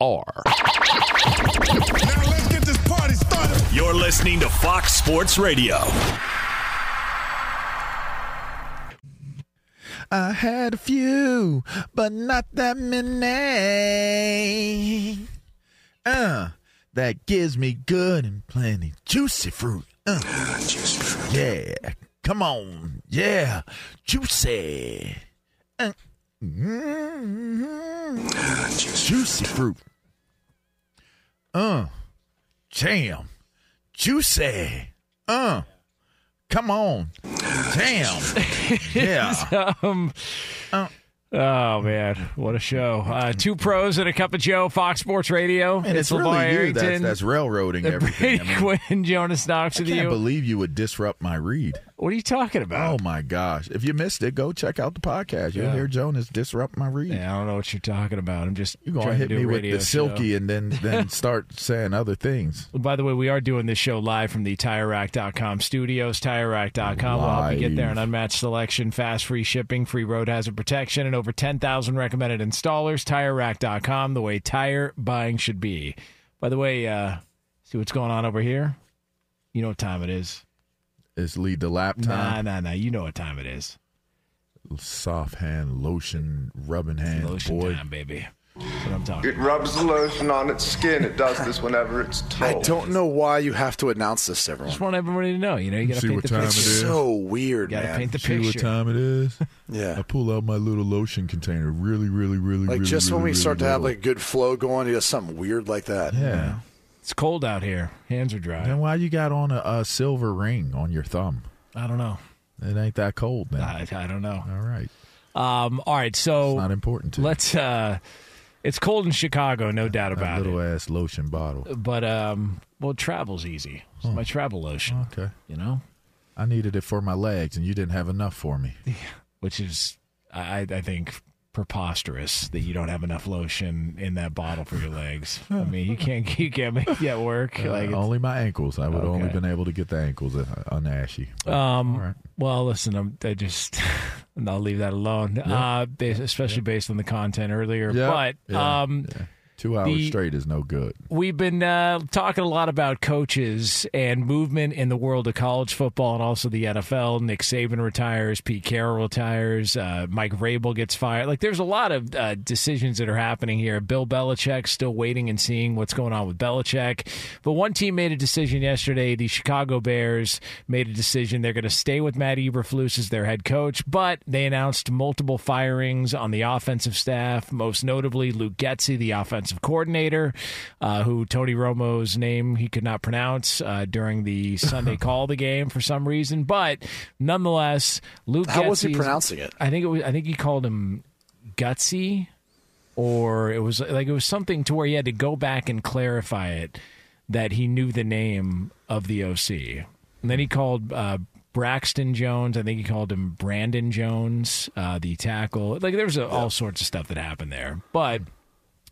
Now let's get this party started. You're listening to Fox Sports Radio. I had a few, but not that many. Uh, that gives me good and plenty juicy fruit. Uh, Juicy fruit. yeah, come on, yeah, juicy. Uh, mm, juicy fruit. Uh, jam, juicy. Uh, come on, jam. Yeah. um, oh man, what a show! Uh, two pros and a cup of Joe, Fox Sports Radio. And it's, LaVar really you that's, that's railroading everything. Brady I mean, Quinn, Jonas Knox I with can't believe you would disrupt my read. What are you talking about? Oh my gosh! If you missed it, go check out the podcast. You'll Yeah. hear Jonas disrupt my read. Yeah, I don't know what you're talking about. I'm just You're gonna hit me with the silky show. and then then start saying other things. By the way, we are doing this show live from the TireRack.com studios. TireRack.com will help you get there. An unmatched selection, fast free shipping, free road hazard protection, and over 10,000 recommended installers. TireRack.com, the way tire buying should be. By the way, uh, see what's going on over here? You know what time it is. Is lead the lap time, nah, nah. Nah. You know what time it is. soft hand, lotion, rubbing hand, Lotion boy. time, baby. That's what I'm talking It rubs the lotion on its skin. It does this whenever it's told. I don't know why you have to announce this to everyone. just want everybody to know. You know, you got to See paint what the time picture. it is? so weird, You got to man. paint the See what time it is? yeah. I pull out my little lotion container. Really, really, really, really. Like really, just when really, we start to have little. like good flow going, you have something weird like that. yeah. It's cold out here. Hands are dry. Then why you got on a, a silver ring on your thumb? I don't know. It ain't that cold then. I, I don't know. All right. Um, all right, It's so not important to let's. Uh, it's cold in Chicago, no doubt that about little it. Little ass lotion bottle. But um, well, travel's easy. It's my travel lotion, Okay. you know, I needed it for my legs, and you didn't have enough for me. Yeah. which is I, I think preposterous that you don't have enough lotion in that bottle for your legs. I mean, you can't you can't make that work. Uh, like only my ankles. I would only Okay. been able to get the ankles uh, unashy. Um, right. Well, listen, I'm, I just I'll leave that alone. Uh, based, especially based on the content earlier. Yeah, But um, yeah. Two hours the- straight is no good. we've been uh, talking a lot about coaches and movement in the world of college football and also the NFL. Nick Saban retires, Pete Carroll retires, uh, Mike Vrabel gets fired. Like, there's a lot of uh, decisions that are happening here. Bill Belichick still waiting and seeing what's going on with Belichick. But one team made a decision yesterday. The Chicago Bears made a decision. They're going to stay with Matt Eberflus as their head coach, but they announced multiple firings on the offensive staff, most notably Luke Getsy, the offensive coordinator, uh, who Tony Romo's name he could not pronounce uh, during the Sunday call of the game for some reason. But nonetheless, Luke How was he pronouncing it? I think it was. I think he called him gutsy, or it was like it was something to where he had to go back and clarify it. that he knew the name of the OC. And then he called uh, Braxton Jones. I think he called him Brandon Jones, uh, the tackle. Like there was a, all sorts of stuff that happened there. But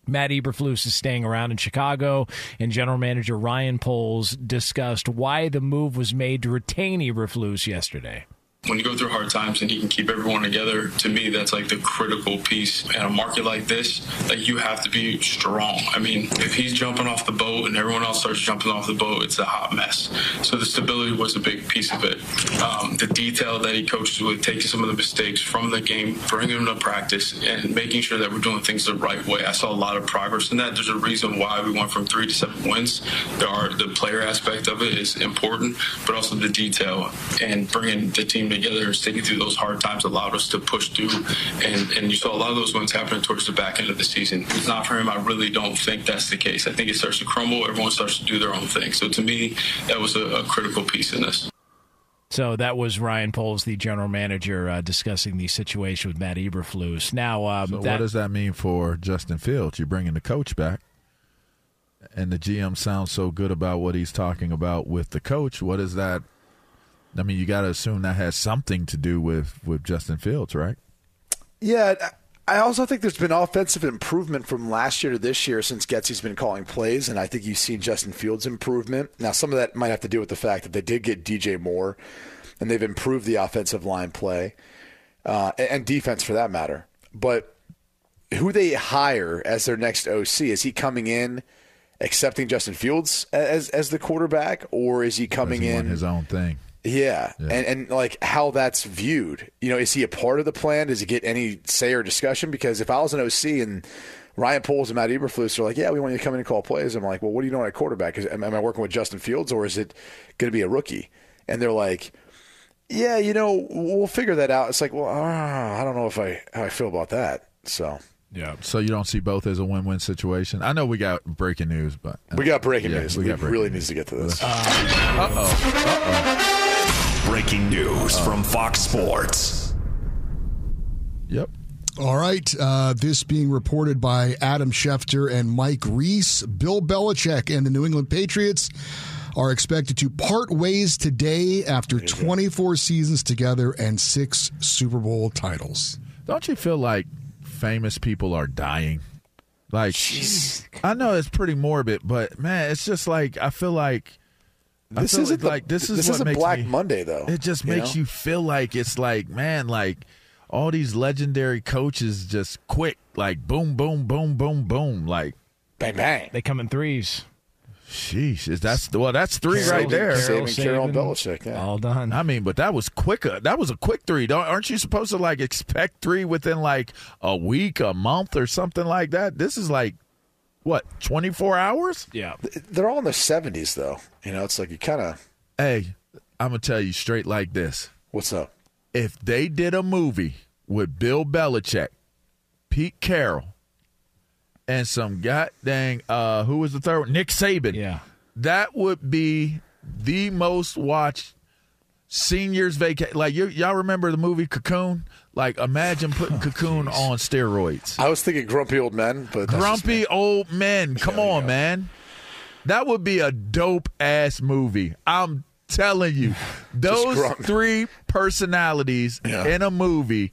Matt Eberflus is staying around in Chicago, and general manager Ryan Poles discussed why the move was made to retain Eberflus yesterday when you go through hard times and he can keep everyone together, to me, that's like the critical piece. In a market like this, like you have to be strong. I mean, if he's jumping off the boat and everyone else starts jumping off the boat, it's a hot mess. So the stability was a big piece of it. Um, the detail that he coaches with, taking some of the mistakes from the game, bringing them to practice, and making sure that we're doing things the right way. I saw a lot of progress in that. There's a reason why we went from three to seven wins. There are the player aspect of it is important, but also the detail and bringing the team together and sticking through those hard times allowed us to push through. And, and you saw a lot of those wins happening towards the back end of the season. If it's not for him, I really don't think that's the case. I think it starts to crumble. Everyone starts to do their own thing. So to me, that was a, a critical piece in this. So that was Ryan Poles, the general manager, uh, discussing the situation with Matt Eberflus. Now, um, so that, what does that mean for Justin Fields? You're bringing the coach back, and the GM sounds so good about what he's talking about with the coach. What is that I mean, you got to assume that has something to do with with Justin Fields, right? Yeah. I also think there's been offensive improvement from last year to this year since Getsy's been calling plays, and I think you've seen Justin Fields' improvement. Now, some of that might have to do with the fact that they did get DJ Moore, and they've improved the offensive line play uh, and defense for that matter. But who they hire as their next OC is he coming in? accepting Justin Fields as as the quarterback, or is he coming he in his own thing? Yeah. yeah. And and like how that's viewed. You know, is he a part of the plan? Does he get any say or discussion? Because if I was an OC and Ryan Poles and Matt Eberflus are like, yeah, we want you to come in and call plays. I'm like, well, what do you know at quarterback? Is, am, am I working with Justin Fields or is it going to be a rookie? And they're like, yeah, you know, we'll figure that out. It's like, well, uh, I don't know if I how I feel about that. So yeah. So you don't see both as a win-win situation. I know we got breaking news, but uh, we got breaking yeah, news. We, we breaking really news. needs to get to this. Uh oh. Uh. Breaking news from Fox Sports. Yep. All right. Uh, this being reported by Adam Schefter and Mike Reiss. Bill Belichick and the New England Patriots are expected to part ways today after 24 seasons together and six Super Bowl titles. Don't you feel like famous people are dying? Like, Jeez. I know it's pretty morbid, but man, it's just like I feel like this isn't like, the, this is this isn't Black me, Monday though. It just you makes know? you feel like it's like man, like all these legendary coaches just quick, like boom, boom, boom, boom, boom, like bang, bang. They come in threes. Sheesh, is that's well, that's three Carroll, right there. Carroll, Carroll Belichick, yeah. all done. I mean, but that was quicker. That was a quick three. Don't, aren't you supposed to like expect three within like a week, a month, or something like that? This is like what 24 hours? Yeah. They're all in their 70s though. You know it's like you kind of hey i'm gonna tell you straight like this. What's up? If they did a movie with bill belichick pete carroll and some goddamn uh who was the third one? Nick saban. Yeah. That would be the most watched seniors vacation. Like y- y'all remember the movie Cocoon? Like imagine putting oh, Cocoon geez. on steroids. I was thinking Grumpy Old Men, but Grumpy Old Men. Come on, man. That would be a dope ass movie. I'm telling you, those three personalities yeah. in a movie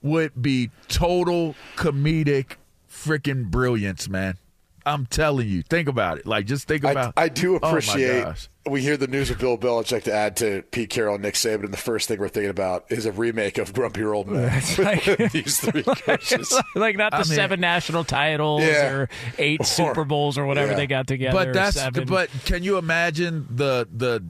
would be total comedic freaking brilliance, man. I'm telling you, think about it. Like, just think about. I, I do oh appreciate. Oh we hear the news of Bill Belichick to add to Pete Carroll and Nick Saban, and the first thing we're thinking about is a remake of Grumpy Old Men. Like, these three coaches, like not the I seven mean, national titles yeah. or eight or, Super Bowls or whatever yeah. they got together. But that's. Seven. But can you imagine the the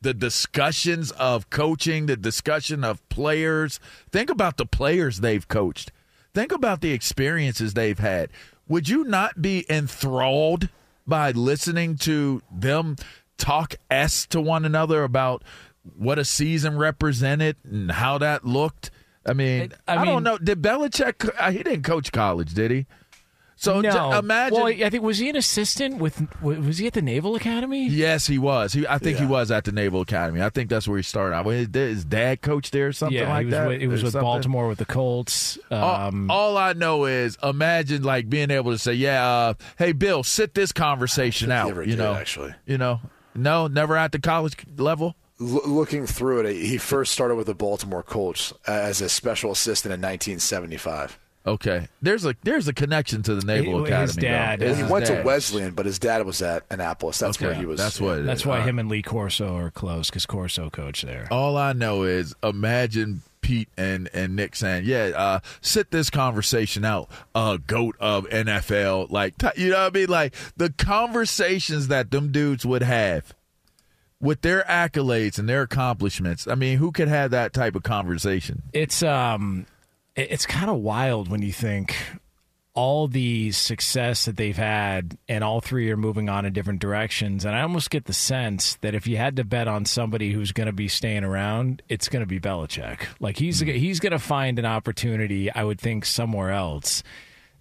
the discussions of coaching, the discussion of players? Think about the players they've coached. Think about the experiences they've had. Would you not be enthralled by listening to them? Talk s to one another about what a season represented and how that looked. I mean, I, I, I don't know. Did Belichick? Uh, he didn't coach college, did he? So no. j- imagine. Well, I think was he an assistant with? Was he at the Naval Academy? Yes, he was. He, I think he was at the Naval Academy. I think that's where he started out. His, his dad coached there or something yeah, like he was. that. with, he was with something. Baltimore with the Colts. All- Um, all, I know is imagine like being able to say, "Yeah, uh, hey Bill, sit this conversation out." think he ever you did, know, actually. you know, no, never at the college level. L- looking through it, he first started with the Baltimore Colts as a special assistant in 1975. Okay, there's a there's a connection to the Naval His Academy. though. dad, It's uh, he his went dad. to Wesleyan, but his dad was at Annapolis. That's Okay, where he was. That's what. it that's is. why All him right. and Lee Corso are close because Corso coached there. All I know is imagine Pete and, and Nick saying, "Yeah, uh, sit this conversation out, uh, goat of NFL." Like, you know what I mean? Like the conversations that them dudes would have with their accolades and their accomplishments. I mean, who could have that type of conversation? It's um, it's kind of wild when you think all the success that they've had, and all three are moving on in different directions. And I almost get the sense that if you had to bet on somebody who's going to be staying around, it's going to be Belichick. Like he's hmm. he's going to find an opportunity, I would think, somewhere else.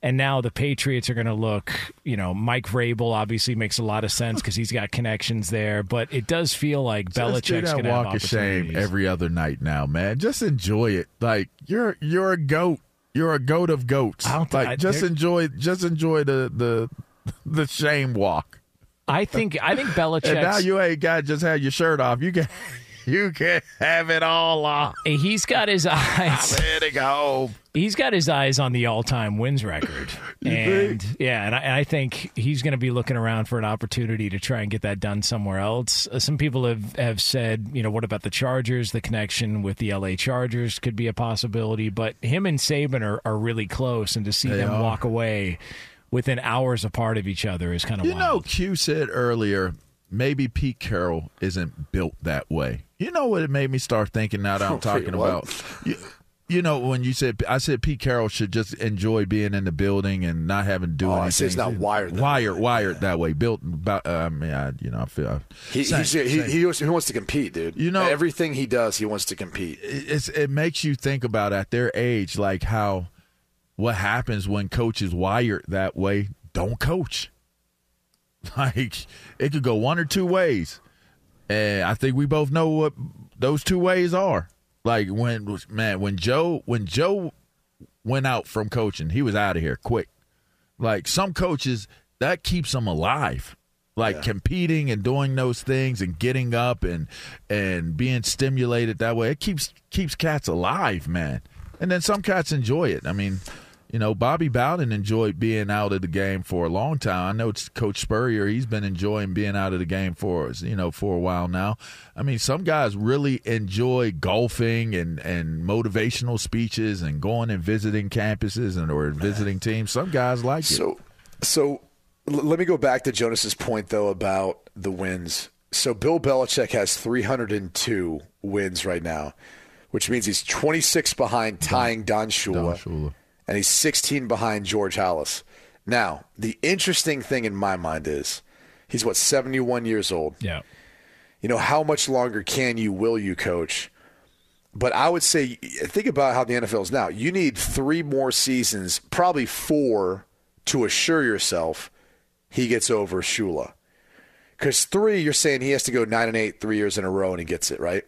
And now the Patriots are going to look, you know, Mike Vrabel obviously makes a lot of sense because he's got connections there. But it does feel like Just Belichick's going to have walk of shame every other night now, man. Just enjoy it. Like you're you're a goat. You're a goat of goats. I don't- like I- just enjoy just enjoy the the the shame walk. I think I think Belichick's And now you ain't got just had your shirt off. You can you can have it all off. he's got his eyes. Ready to go. He's got his eyes on the all-time wins record, and yeah, and I, and I think he's going to be looking around for an opportunity to try and get that done somewhere else. Uh, some people have have said, you know, what about the Chargers? The connection with the LA Chargers could be a possibility, but him and Saban are, are really close, and to see They them are. walk away within hours apart of each other is kind of You know. Q said earlier, maybe Pete Carroll isn't built that way. You know what it made me start thinking now that I'm talking about? You, you know, when you said, I said Pete Carroll should just enjoy being in the building and not having to do Oh, anything. I say it's not wired that Wired, wired that way. Built, about, uh, I mean, I, you know, I feel. He, same- he, same. he, wants, he wants to compete, dude. You know- everything he does, he wants to compete. it's it makes you think about at their age, like how what happens when coaches wired that way don't coach. Like it could go one or two ways, and I think we both know what those two ways are. Like when man, when Joe when Joe went out from coaching, he was out of here quick. Like some coaches, that keeps them alive. Like competing and doing those things and getting up and and being stimulated that way, it keeps keeps cats alive, man. And then some cats enjoy it. I mean, you know, Bobby Bowden enjoyed being out of the game for a long time. I know it's Coach Spurrier; he's been enjoying being out of the game for you know for a while now. I mean, some guys really enjoy golfing and and motivational speeches and going and visiting campuses and or visiting teams. Some guys like it. So, so l- let me go back to Jonas's point though about the wins. So Bill Belichick has 302 wins right now, which means he's 26 behind tying Don Shula, Don Shula. And he's 16 behind George Halas. Now, the interesting thing in my mind is he's what 71 years old. Yeah. You know, how much longer can you, will you coach? But I would say, think about how the NFL is now. You need three more seasons, probably four, to assure yourself he gets over Shula. Because three, you're saying he has to go nine and eight three years in a row and he gets it, right?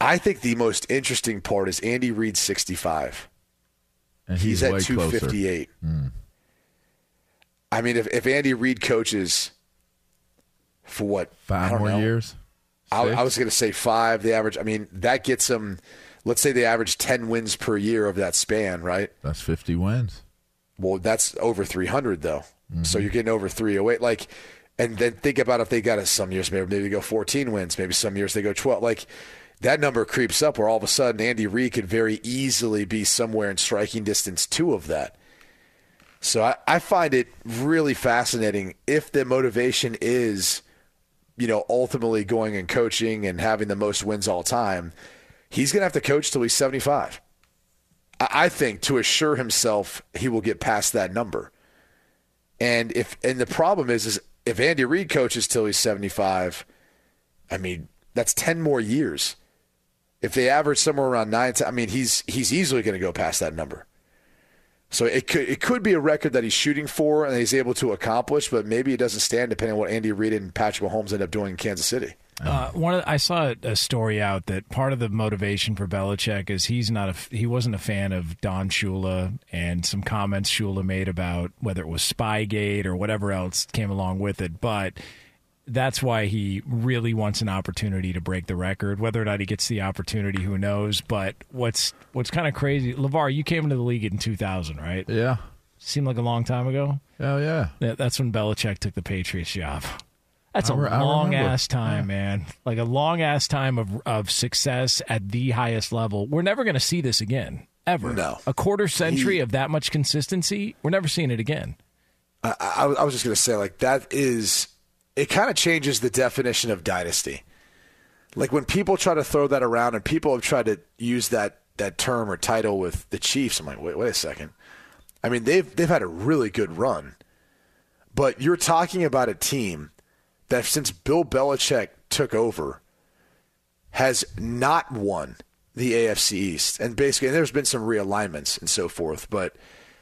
I think the most interesting part is Andy Reid 65. And He's, he's, at way closer. 258. I mean, if, if Andy Reid coaches for what? I Five more know. years. I, I was going to say five. The average. I mean, that gets them. Let's say they average ten wins per year of that span, right? That's fifty wins. Well, that's over three hundred though. Mm-hmm. So you're getting over three oh eight. Like, and then think about if they got us some years, maybe maybe they go fourteen wins. Maybe some years they go twelve. Like. That number creeps up where all of a sudden Andy Reid could very easily be somewhere in striking distance two of that. So I, I find it really fascinating if the motivation is you know, ultimately going and coaching and having the most wins all time, he's going to have to coach till he's 75. I I think to assure himself he will get past that number. And if and the problem is is if Andy Reid coaches till he's 75, I mean, that's 10 more years. If they average somewhere around 9 I mean, he's he's easily going to go past that number. So it could it could be a record that he's shooting for and he's able to accomplish, but maybe it doesn't stand depending on what Andy Reid and Patrick Mahomes end up doing in Kansas City. Uh, one the, I saw a story out that part of the motivation for Belichick is he's not a he wasn't a fan of Don Shula and some comments Shula made about whether it was Spygate or whatever else came along with it, but that's why he really wants an opportunity to break the record. Whether or not he gets the opportunity, who knows? But what's what's kind of crazy, LaVar, you came into the league in 2000, right? Yeah. Seemed like a long time ago. Oh yeah. That's when Belichick took the Patriots job. That's a re- long ass time, man. Like a long ass time of of success at the highest level. We're never going to see this again, ever. No. a quarter century He- of that much consistency. We're never seeing it again. I, I, I was just going to say, like, that is, it kind of changes the definition of dynasty. Like, when people try to throw that around and people have tried to use that, that term or title with the Chiefs, I'm like, wait, wait a second. I mean, they've, they've had a really good run, but you're talking about a team that since Bill Belichick took over has not won the AFC East. And basically, and there's been some realignments and so forth, but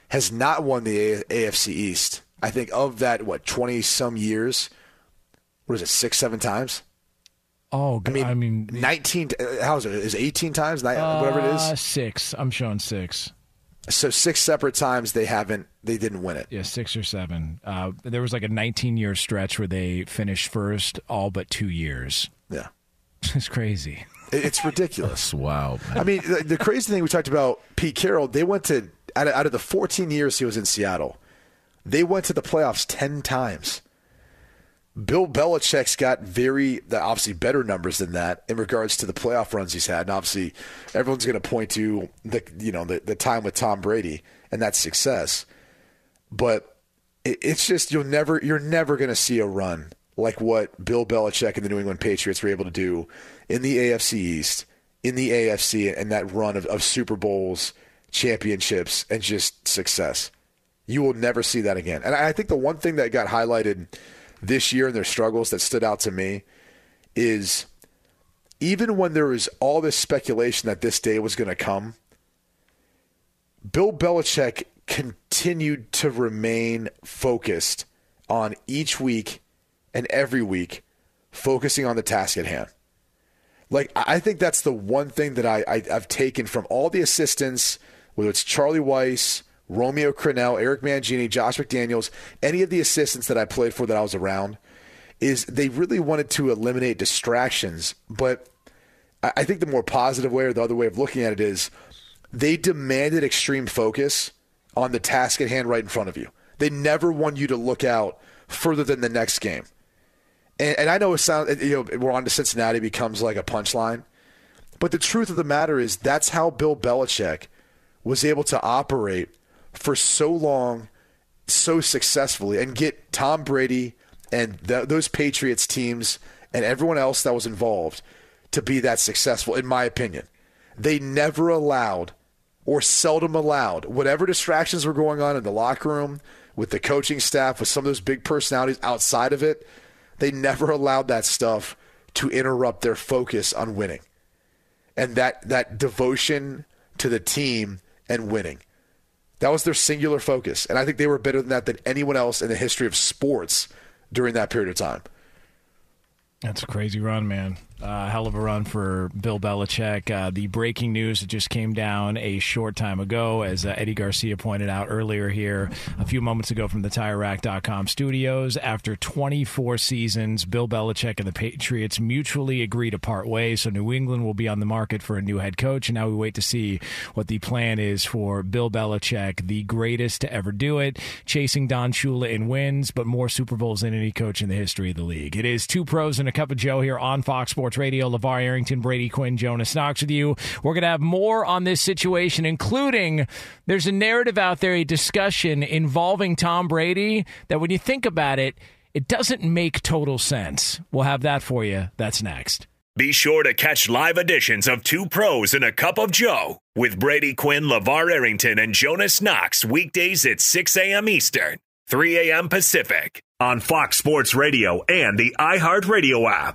has not won the AFC East. I think of that, what, 20 some years? What is it, six, seven times? Oh, I mean, I mean, 19, uh, how is it? Is it 18 times? Ni- whatever it is. uh, six. I'm showing six. So six separate times they haven't, they didn't win it. Yeah, six or seven. Uh, there was like a 19 year stretch where they finished first all but two years. Yeah. It's crazy. It's ridiculous. Wow. I mean, the, the crazy thing we talked about Pete Carroll, they went to out of, out of the 14 years he was in Seattle, they went to the playoffs 10 times. Bill Belichick's got very obviously better numbers than that in regards to the playoff runs he's had. And obviously, everyone's going to point to the you know the, the time with Tom Brady and that success. But it, it's just you'll never you're never going to see a run like what Bill Belichick and the New England Patriots were able to do in the AFC East, in the AFC, and that run of, of Super Bowls, championships, and just success. You will never see that again. And I think the one thing that got highlighted this year and their struggles that stood out to me is even when there was all this speculation that this day was going to come, Bill Belichick continued to remain focused on each week and every week, focusing on the task at hand. Like I think that's the one thing that I, I I've taken from all the assistants, whether it's Charlie Weis, Romeo Crennel, Eric Mangini, Josh McDaniels, any of the assistants that I played for that I was around, is they really wanted to eliminate distractions. But I think the more positive way or the other way of looking at it is they demanded extreme focus on the task at hand right in front of you. They never want you to look out further than the next game. And, and I know it sounds, you know, we're on to Cincinnati becomes like a punchline, but the truth of the matter is that's how Bill Belichick was able to operate for so long, so successfully, and get Tom Brady and th- those Patriots teams and everyone else that was involved to be that successful, in my opinion. They never allowed or seldom allowed whatever distractions were going on in the locker room with the coaching staff, with some of those big personalities outside of it. They never allowed that stuff to interrupt their focus on winning and that, that devotion to the team and winning. That was their singular focus. And I think they were better than that than anyone else in the history of sports during that period of time. That's a crazy run, man. Uh, hell of a run for Bill Belichick. Uh, the breaking news that just came down a short time ago, as uh, Eddie Garcia pointed out earlier here a few moments ago from the TireRack.com studios. After 24 seasons, Bill Belichick and the Patriots mutually agree to part ways. So New England will be on the market for a new head coach. And now we wait to see what the plan is for Bill Belichick, the greatest to ever do it, chasing Don Shula in wins, but more Super Bowls than any coach in the history of the league. It is two pros and a cup of Joe here on Fox Sports Radio. LaVar Arrington, Brady Quinn, Jonas Knox with you. We're going to have more on this situation, including there's a narrative out there, a discussion involving Tom Brady that when you think about it, it doesn't make total sense. We'll have that for you. That's next. Be sure to catch live editions of Two Pros and a Cup of Joe with Brady Quinn, LaVar Arrington, and Jonas Knox weekdays at 6 a.m. Eastern, 3 a.m. Pacific on Fox Sports Radio and the iHeartRadio app.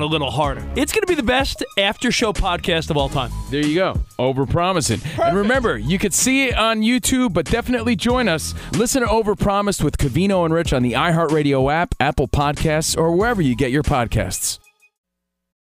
a little harder. It's going to be the best after show podcast of all time. There you go. Overpromising. And remember, you could see it on YouTube, but definitely join us. Listen to Overpromised with Covino and Rich on the iHeartRadio app, Apple Podcasts, or wherever you get your podcasts.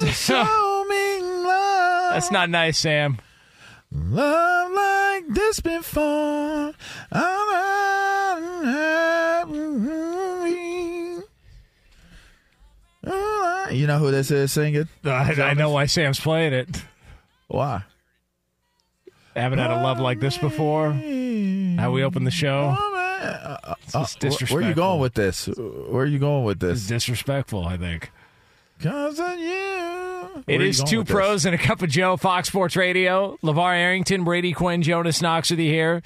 to show me love. That's not nice, Sam. Love like this before. You know who this is singing? I, I know why Sam's playing it. Why? Haven't had a love like this before. How we open the show. It's Uh, just where are you going with this? Where are you going with It's this? disrespectful, I think. Cause of you. It are you two with this? pros and a cup of Joe, Fox Sports Radio. LaVar Arrington, Brady Quinn, Jonas Knox with you here.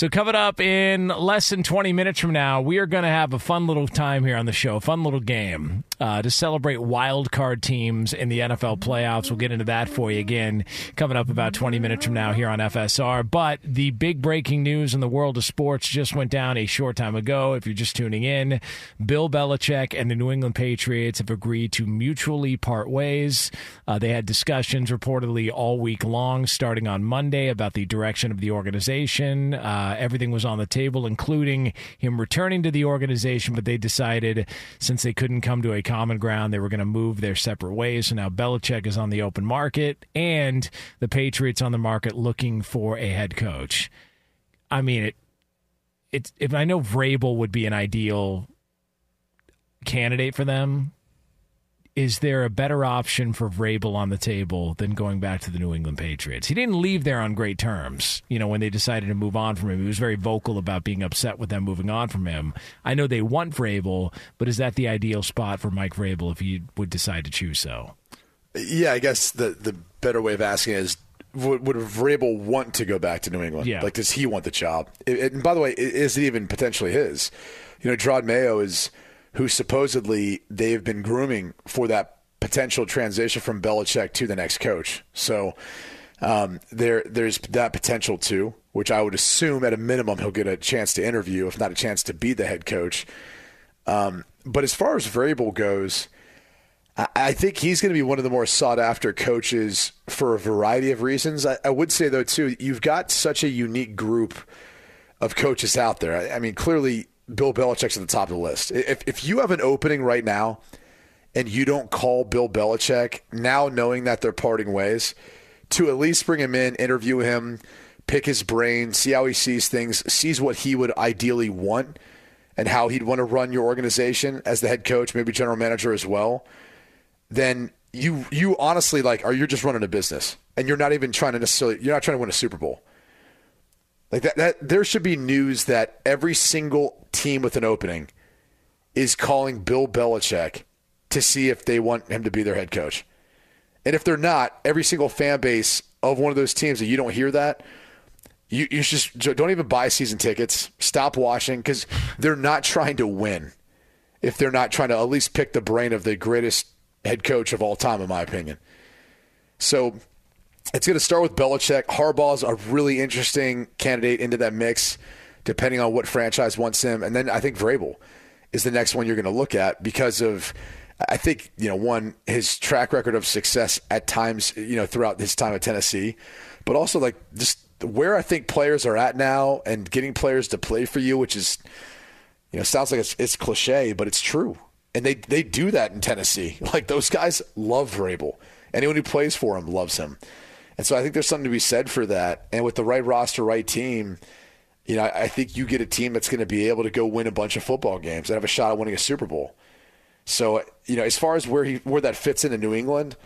So, coming up in less than 20 minutes from now, we are going to have a fun little time here on the show, a fun little game uh, to celebrate wild card teams in the NFL playoffs. We'll get into that for you again coming up about 20 minutes from now here on FSR. But the big breaking news in the world of sports just went down a short time ago. If you're just tuning in, Bill Belichick and the New England Patriots have agreed to mutually part ways. Uh, they had discussions reportedly all week long, starting on Monday, about the direction of the organization. Uh, everything was on the table, including him returning to the organization, but they decided since they couldn't come to a common ground, they were going to move their separate ways. So now Belichick is on the open market and the Patriots on the market looking for a head coach. I mean, it. It's if I know Vrabel would be an ideal candidate for them. Is there a better option for Vrabel on the table than going back to the New England Patriots? He didn't leave there on great terms. You know, when they decided to move on from him, he was very vocal about being upset with them moving on from him. I know they want Vrabel, but is that the ideal spot for Mike Vrabel if he would decide to choose so? Yeah, I guess the the better way of asking is would, would Vrabel want to go back to New England? Yeah. Like, does he want the job? It- and by the way, is it even potentially his? You know, Jerod Mayo is who supposedly they've been grooming for that potential transition from Belichick to the next coach. So um, there there's that potential too, which I would assume at a minimum he'll get a chance to interview, if not a chance to be the head coach. Um, but as far as Vrabel goes, I- I think he's going to be one of the more sought after coaches for a variety of reasons. I, I would say, though, too, you've got such a unique group of coaches out there. I, I mean, clearly, Bill Belichick's at the top of the list. If, if you have an opening right now and you don't call Bill Belichick, now knowing that they're parting ways, to at least bring him in, interview him, pick his brain, see how he sees things, sees what he would ideally want, and how he'd want to run your organization as the head coach, maybe general manager as well then you you honestly like are you're just running a business and you're not even trying to necessarily you're not trying to win a Super Bowl. Like that, that there should be news that every single team with an opening is calling Bill Belichick to see if they want him to be their head coach. And if they're not, every single fan base of one of those teams that you don't hear that, you, you just don't even buy season tickets. Stop watching because they're not trying to win. If they're not trying to at least pick the brain of the greatest head coach of all time, in my opinion. So it's going to start with Belichick. Harbaugh's a really interesting candidate into that mix, depending on what franchise wants him. And then I think Vrabel is the next one you're going to look at because of, I think, you know, one, his track record of success at times, you know, throughout his time at Tennessee, but also like just where I think players are at now and getting players to play for you, which is, you know, sounds like it's, it's cliche, but it's true. And they, they do that in Tennessee. Like those guys love Vrabel. Anyone who plays for him loves him. And so I think there's something to be said for that. And with the right roster, right team, you know, I, I think you get a team that's going to be able to go win a bunch of football games and have a shot at winning a Super Bowl. So, you know, as far as where he where that fits into New England,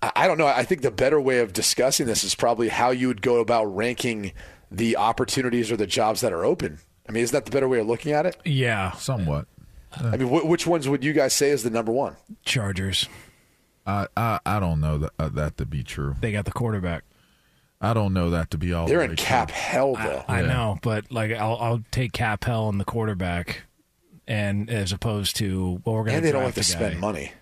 I, I don't know. I think the better way of discussing this is probably how you would go about ranking the opportunities or the jobs that are open. I mean, isn't that the better way of looking at it? Yeah, somewhat. I mean, wh- which ones would you guys say is the number one? Chargers. I I, I don't know that, uh, that to be true. They got the quarterback. I don't know that to be all. They're the in way cap true. hell, though. I Yeah. know, but like I'll I'll take Cap Hell and the quarterback, and as opposed to well, we're going to And they don't like draft to guy. spend money.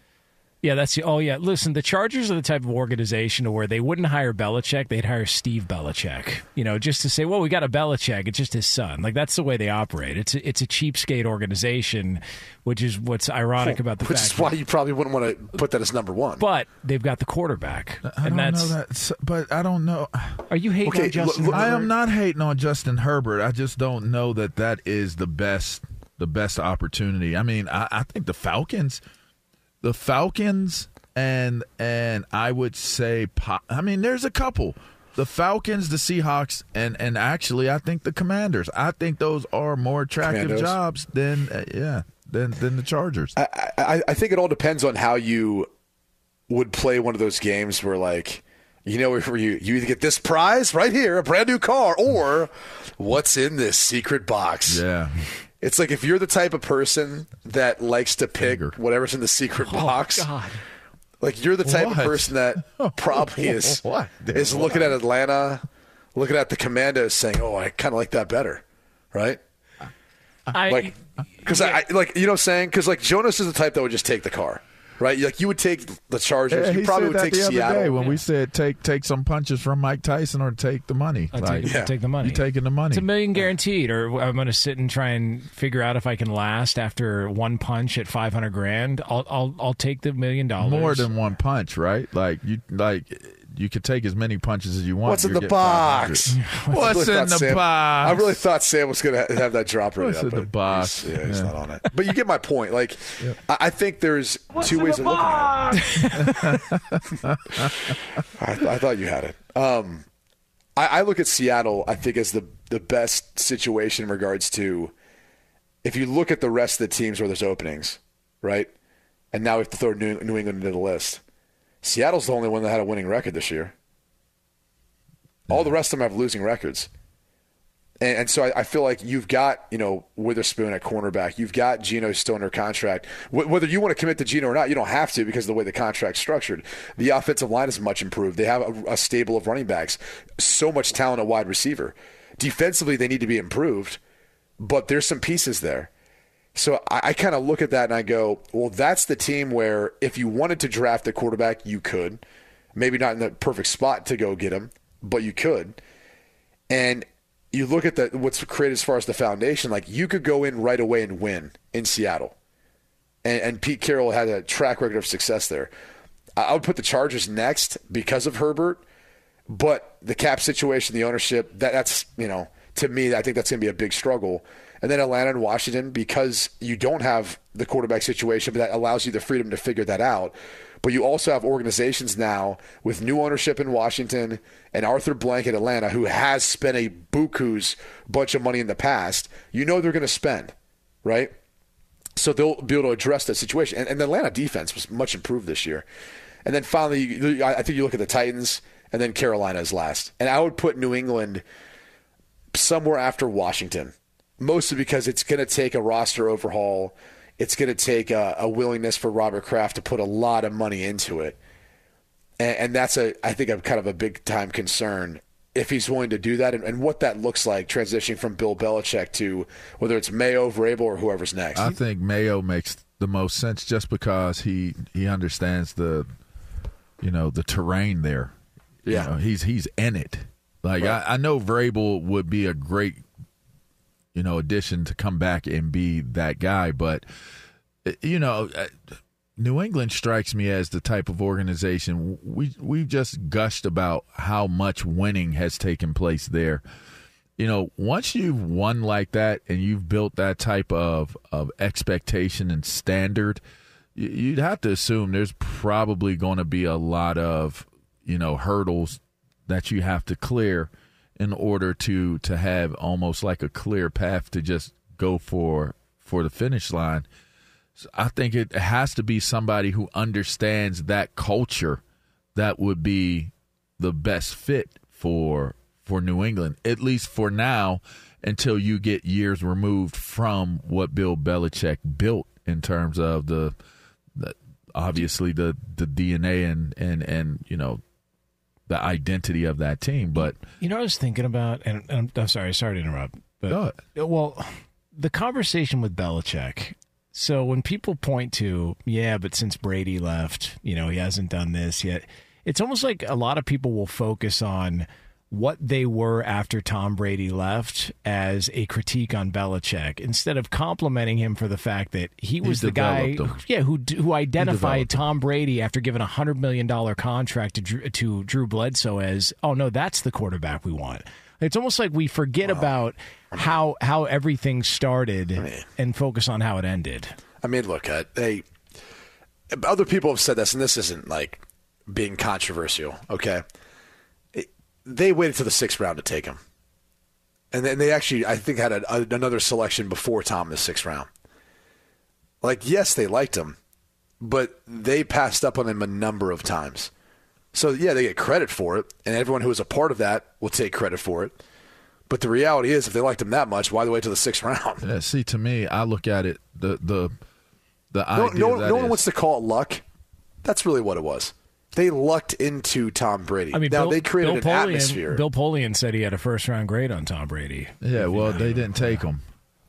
Yeah, that's the. Oh, yeah. Listen, the Chargers are the type of organization to where they wouldn't hire Belichick; they'd hire Steve Belichick. You know, just to say, well, we got a Belichick. It's just his son. Like that's the way they operate. It's a, it's a cheapskate organization, which is what's ironic about the Which fact. is why you probably wouldn't want to put that as number one. but they've got the quarterback, I and don't that's. know that, but I don't know. Are you hating Okay, on Justin? look- I Herbert? am not hating on Justin Herbert. I just don't know that that is the best the best opportunity. I mean, I, I think the Falcons, the Falcons, and and I would say, I mean, there's a couple. The Falcons, the Seahawks, and and actually, I think the Commanders. I think those are more attractive Commandos. jobs than uh, yeah than than the Chargers. I, I, I think it all depends on how you would play one of those games where, like, you know, where you you either get this prize right here, a brand new car, or what's in this secret box. yeah, It's like if you're the type of person that likes to pick Finger. whatever's in the secret oh, box. Oh, God. Like you're the type What? of person that probably is What? is looking at Atlanta, looking at the Commandos, saying, "Oh, I kind of like that better," right? I, Like, because I, I like you know what I'm saying because like Jonas is the type that would just take the car, right? Like you would take the Chargers, Yeah, you he probably would take the other Seattle. day when we said take take some punches from Mike Tyson or take the money. I'll like, take, take the money. You taking the money? It's a million guaranteed, or I'm going to sit and try and figure out if I can last after one punch at 500 grand. I'll I'll I'll take the million dollars. More than one punch, right? Like you like you could take as many punches as you want. What's in the box? 500. What's really in the Sam- box? I really thought Sam was going to have that drop right What's up, in the but box? he's- yeah, he's Yeah. not on it. But you get my point. Like, I, I think there's two ways of looking at it. I, I thought you had it. Um, I, I look at Seattle. I think as the the best situation in regards to if you look at the rest of the teams where there's openings, right? And now we have to throw New, New England into the list. Seattle's the only one that had a winning record this year. All the rest of them have losing records. And, and so I, I feel like you've got, you know, Witherspoon at cornerback. You've got Geno still under contract. Wh- whether you want to commit to Geno or not, you don't have to because of the way the contract's structured. The offensive line is much improved. They have a, a stable of running backs. So much talent at wide receiver. Defensively, they need to be improved, but there's some pieces there. So I, I kind of look at that and I go, well, that's the team where if you wanted to draft a quarterback, you could. Maybe not in the perfect spot to go get him, but you could. And you look at the what's created as far as the foundation, like you could go in right away and win in Seattle. And, and Pete Carroll had a track record of success there. I I would put the Chargers next because of Herbert, but the cap situation, the ownership, that, that's, you know, to me, I think that's going to be a big struggle. And then Atlanta and Washington, because you don't have the quarterback situation, but that allows you the freedom to figure that out. But you also have organizations now with new ownership in Washington and Arthur Blank at Atlanta, who has spent a buku's bunch of money in the past. You know they're going to spend, right? So they'll be able to address that situation. And, and the Atlanta defense was much improved this year. And then finally, I I think you look at the Titans, and then Carolina is last. And I would put New England somewhere after Washington, mostly because it's going to take a roster overhaul. It's going to take a, a willingness for Robert Kraft to put a lot of money into it, and, and that's a I think a kind of a big time concern if he's willing to do that and, and what that looks like transitioning from Bill Belichick to whether it's Mayo, Vrabel, or whoever's next. I think Mayo makes the most sense just because he he understands the you know the terrain there. You Yeah. know, he's he's in it. Like I, I know Vrabel would be a great you know addition to come back and be that guy, but you know. uh, New England strikes me as the type of organization we we've just gushed about how much winning has taken place there you know, once you've won like that and you've built that type of, of expectation and standard, you'd have to assume there's probably going to be a lot of, you know, hurdles that you have to clear in order to to have almost like a clear path to just go for for the finish line. So I think it has to be somebody who understands that culture that would be the best fit for for New England, at least for now, until you get years removed from what Bill Belichick built in terms of the, the obviously the the DNA and and and you know the identity of that team. But You know, what I was thinking about, and, and I'm, I'm sorry, sorry to interrupt, but well, the conversation with Belichick. So when people point to, yeah, but since Brady left, you know, he hasn't done this yet. It's almost like a lot of people will focus on what they were after Tom Brady left as a critique on Belichick instead of complimenting him for the fact that he was the guy, him. yeah, who who identified. Tom Brady after giving a hundred million dollar contract to Drew, to Drew Bledsoe as, oh no, that's the quarterback we want. It's almost like we forget about how how everything started and focus on how it ended. I mean, look, uh, they other people have said this, and this isn't like being controversial. Okay, they waited to the sixth round to take him, and then they actually, I think, had a, a, another selection before Tom in the sixth round. Like, yes, they liked him, but they passed up on him a number of times. So yeah, they get credit for it, and everyone who was a part of that will take credit for it. But the reality is, if they liked him that much, why the wait to the sixth round? yeah, see, to me, I look at it the the the No, idea no, that no one is- wants to call it luck. That's really what it was. They lucked into Tom Brady. I mean, now Bill, they created Bill an Polian, atmosphere. Bill Polian said he had a first round grade on Tom Brady. Yeah, well, they didn't take him.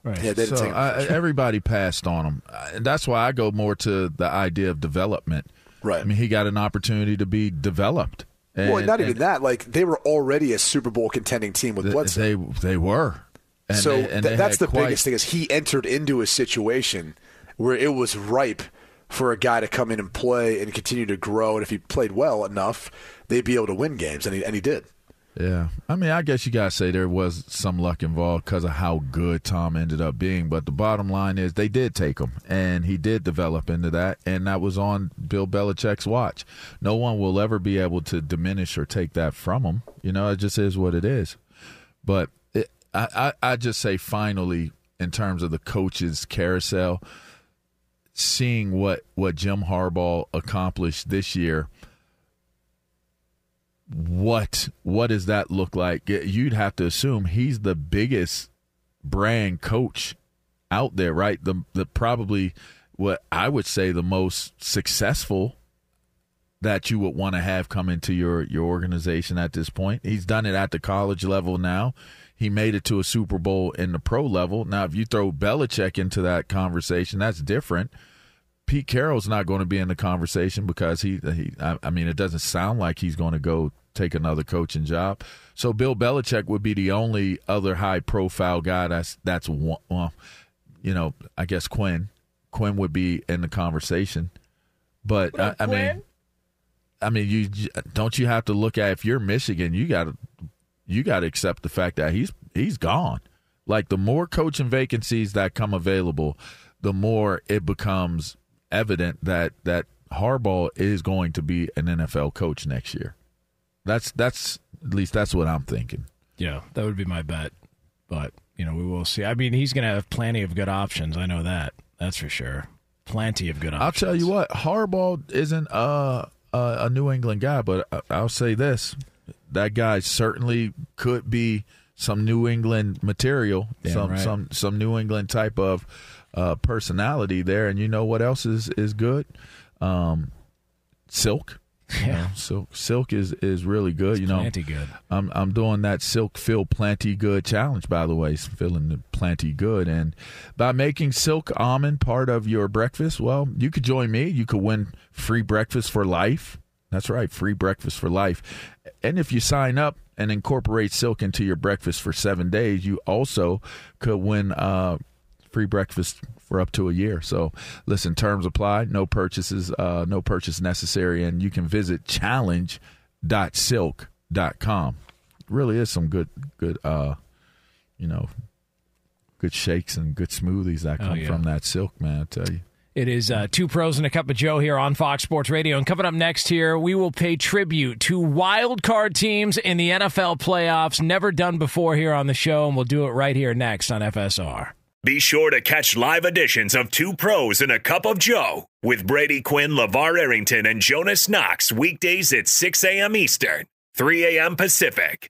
Right. yeah, they didn't So take him. I, everybody passed on him. And that's why I go more to the idea of development. Right. I mean, he got an opportunity to be developed. And, well, not even that. Like they were already a Super Bowl contending team with th- Bledsoe. They they were. And so they- and th- that's the quite- biggest thing is he entered into a situation where it was ripe for a guy to come in and play and continue to grow. And if he played well enough, they'd be able to win games, and he, and he did. Yeah, I mean, I guess you gotta say there was some luck involved because of how good Tom ended up being. But the bottom line is they did take him, and he did develop into that, and that was on Bill Belichick's watch. No one will ever be able to diminish or take that from him. You know, it just is what it is. But it, I, I, I just say finally, in terms of the coaches carousel, seeing what what Jim Harbaugh accomplished this year what what does that look like? You'd have to assume he's the biggest brand coach out there, right? The the probably what I would say the most successful that you would want to have come into your your organization at this point. He's done it at the college level now. He made it to a Super Bowl in the pro level. Now, if you throw Belichick into that conversation, that's different. Pete Carroll's not going to be in the conversation because he, he I, I mean, it doesn't sound like he's going to go take another coaching job. So Bill Belichick would be the only other high profile guy that's that's one, well, you know, I guess Quinn Quinn would be in the conversation. But I, I mean, I mean, you don't you have to look at if you're Michigan, you got to you got to accept the fact that he's he's gone. Like the more coaching vacancies that come available, the more it becomes evident that that Harbaugh is going to be an NFL coach next year. That's that's at least that's what I'm thinking. Yeah, that would be my bet. But, you know, we will see. I mean, he's going to have plenty of good options. I know that. That's for sure. Plenty of good options. I'll tell you what, Harbaugh isn't uh, a, a New England guy, but I'll say this: that guy certainly could be some New England material, Damn some right. some some New England type of uh, personality there. And you know what else is is good? Um, silk. You know, silk silk is is really good. you know, plenty good. I'm I'm doing that silk feel plenty good challenge by the way, feeling plenty good and by making silk almond part of your breakfast, well, you could join me. You could win free breakfast for life. That's right, free breakfast for life. And if you sign up and incorporate silk into your breakfast for 7 days, you also could win uh free breakfast for up to a year. So, listen, terms apply. No purchases, uh, no purchase necessary, and you can visit challenge.silk.com. Really is some good, good, uh, you know, good shakes and good smoothies that Oh, come yeah. from that silk, man. I tell you. It is uh, two pros and a cup of Joe here on Fox Sports Radio. And coming up next here, we will pay tribute to wild card teams in the NFL playoffs. Never done before here on the show, and we'll do it right here next on FSR. Be sure to catch live editions of Two Pros and a Cup of Joe with Brady Quinn, LaVar Arrington, and Jonas Knox weekdays at 6 a.m. Eastern, 3 a.m. Pacific.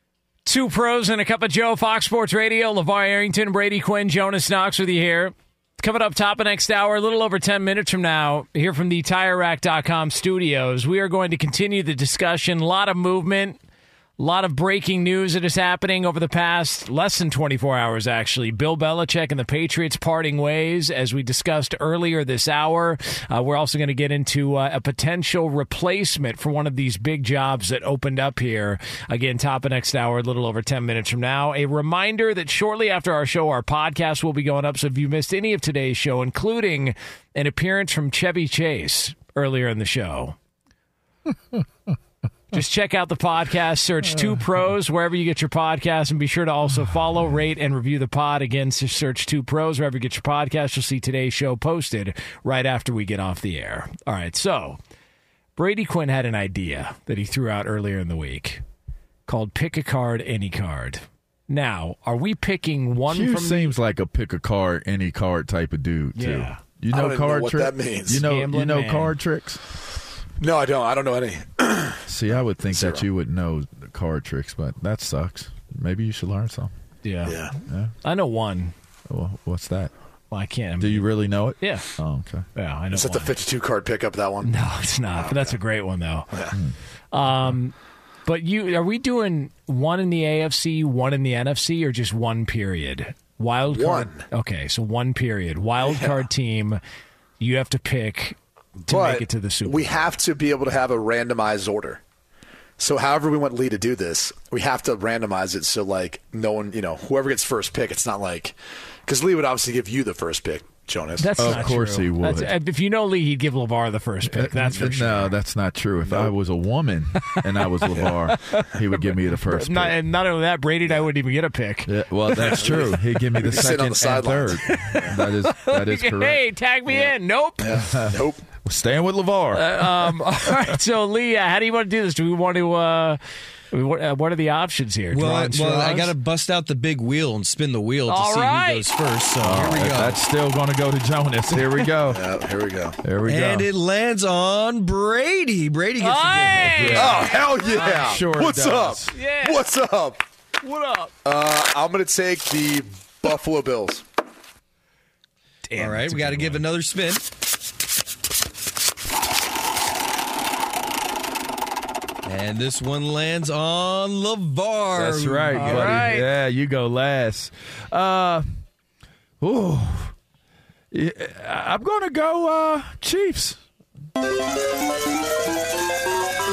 Two pros and a cup of Joe, Fox Sports Radio. LaVar Arrington, Brady Quinn, Jonas Knox with you here. Coming up top of next hour, a little over 10 minutes from now, here from the TireRack.com studios, we are going to continue the discussion. A lot of movement, a lot of breaking news that is happening over the past less than 24 hours, actually. Bill Belichick and the Patriots parting ways, as we discussed earlier this hour. Uh, we're also going to get into uh, a potential replacement for one of these big jobs that opened up here. Again, top of next hour, a little over 10 minutes from now. A reminder that shortly after our show, our podcast will be going up. So if you missed any of today's show, including an appearance from Chevy Chase earlier in the show, just check out the podcast, search uh. Two Pros wherever you get your podcast, and be sure to also follow, rate, and review the pod. Again, search Two Pros wherever you get your podcast. You'll see today's show posted right after we get off the air. All right, so Brady Quinn had an idea that he threw out earlier in the week called Pick a Card, Any Card. Now, are we picking one Q from seems like a pick a card, any card type of dude too. Yeah. You I know don't know card what tricks. that means. You know, you know man. card tricks. No, I don't. I don't know any. See, I would think that you would know the card tricks, but that sucks. Maybe you should learn some. Yeah. Yeah. I know one. Well, what's that? Well, I can't. Do you really know it? Yeah. Oh, okay. Yeah, I know. Is that the one. 52 card pickup, that one? No, it's not. But that's a great one, though. Yeah. Um, but you are we doing one in the AFC, one in the NFC, or just one period? Wild card. One. Okay, so one period. Wild card team. You have to pick to but make it to the Super. we Bowl. have to be able to have a randomized order. So, however we want Lee to do this, we have to randomize it so, like, no one, you know, whoever gets first pick, it's not like because Lee would obviously give you the first pick, Jonas. That's Of not course true. he would. That's- if you know Lee, he'd give LaVar the first pick. Uh, that's for no, that's not true. If I was a woman and I was LaVar, he would give me the first Not, pick. and not only that, Brady and I wouldn't even get a pick. Yeah, well, that's true. He'd give me the Sit on second the and sidelines. third. That is that is correct. Hey, tag me in. Nope. nope. Staying with LaVar. Um, all right. So, Lee, uh, how do you want to do this? Do we want to? Uh, what, uh, are the options here? Well, I, well, I got to bust out the big wheel and spin the wheel to see right. who goes first. So Oh, here we that- go. That's still going to go to Jonas. Here we go. Yeah, here we go. There we go. and it lands on Brady. Brady gets Hey! the Oh, hell yeah. I'm sure What's up? Yeah. What's up? What up? Uh, I'm going to take the Buffalo Bills. Damn, All right, we got to give one. another spin. And this one lands on LaVar. That's right, All buddy. right. Yeah, you go last. Uh, ooh. I'm going to go uh, Chiefs. Well,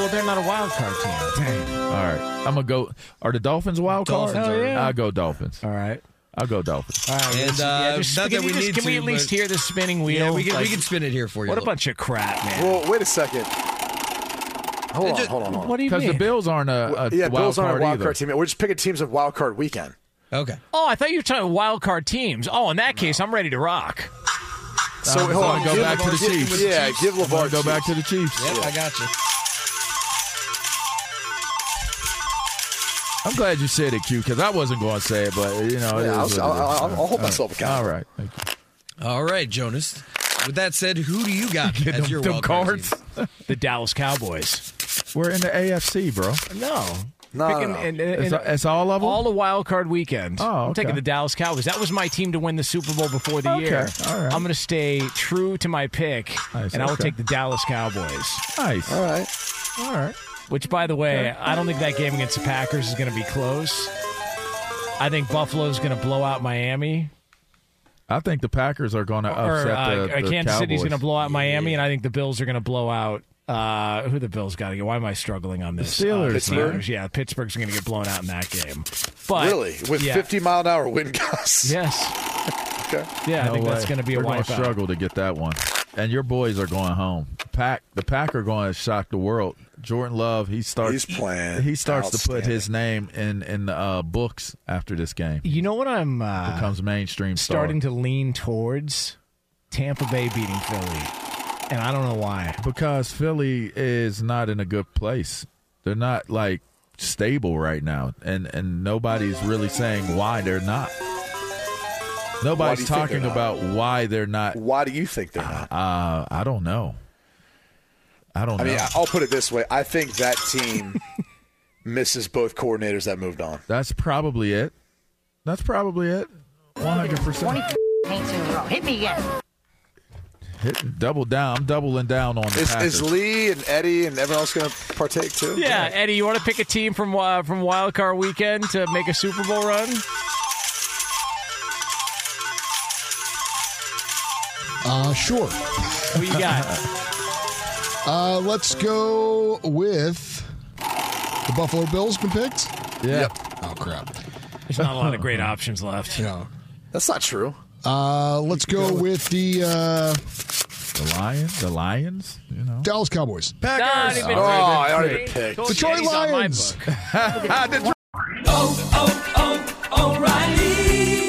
they're not a wild card team. Dang. All right. I'm gonna go. Are the Dolphins wild card? Dolphins are- yeah. I'll go Dolphins. All right. I'll go Dolphins. All right. And, uh, yeah, just, not can that we we just- need can we at least but- hear the spinning wheel? Yeah, we can, Like, we can spin it here for you. What a bunch of crap, man. Well, wait a second. Hold on, just- hold on, hold on. what do you mean? Because the Bills aren't a, a yeah, wild Bills aren't card a wild either. card team. We're just picking teams of wild card weekend. Okay. Oh, I thought you were talking wild card teams. Oh, in that case, I'm ready to rock. So I'm hold gonna on, go give back to the Chiefs. Yeah, give I'm LaVar. go back to the Chiefs. Yep, I got you. I'm glad you said it, Q, because I wasn't going to say it, but you know, Yeah, is I'll- what it is. I'll- I'll- I'll hold myself accountable. All right, thank you. All right, Jonas. With that said, who do you got Get as them, your them wild card cards. team? The Dallas Cowboys. We're in the AFC, bro. No. No, Picking- no, no. and- It's, and- it's all of them. all the wild card weekend. Oh, I'm okay. taking the Dallas Cowboys. That was my team to win the Super Bowl before the Okay, year. all right. I'm going to stay true to my pick, Nice, and I will okay. take the Dallas Cowboys. nice. All right. All right. Which, by the way, I don't think that game against the Packers is going to be close. I think Buffalo's going to blow out Miami, I think the Packers are going to upset or uh, the, the Kansas City's going to blow out Miami, and I think the Bills are going to blow out. Uh, who the Bills got to get? Why am I struggling on this? Steelers, Uh, Pittsburgh? Steelers. Yeah, Pittsburgh's going to get blown out in that game. But Really? With yeah. 50 mile an hour wind gusts? Yes. Okay. Yeah, I No think that's going to be a We're gonna wipeout. struggle to get that one. And your boys are going home. Pack the Pack are going to shock the world. Jordan Love, he starts. He's playing He starts to put his name in in the uh, books after this game. You know what I'm uh, Becomes mainstream. star. starting to lean towards? Tampa Bay beating Philly. And I don't know why. because Philly is not in a good place. They're not like stable right now, and and nobody's really saying why they're not. Nobody's talking about why they're not. Why do you think they're not? Uh, I don't know. I don't I know. mean, I'll put it this way. I think that team misses both coordinators that moved on. That's probably it. That's probably it. One hundred percent. Hit me again. Hit double down. I'm doubling down on the Is, Packers. is Lee and Eddie and everyone else going to partake too? Yeah, Eddie, you want to pick a team from uh, from Wild Card Weekend to make a Super Bowl run? Uh, sure. Who you got? Uh, let's go with the Buffalo Bills been picked. yeah. Oh crap. There's not a lot of great options left. Yeah. That's not true. Uh, let's go with the uh, The Lions. The Lions. You know. Dallas Cowboys. Packers. they've been Oh, great. I already picked. Told you Detroit Eddie's on my Lions. book.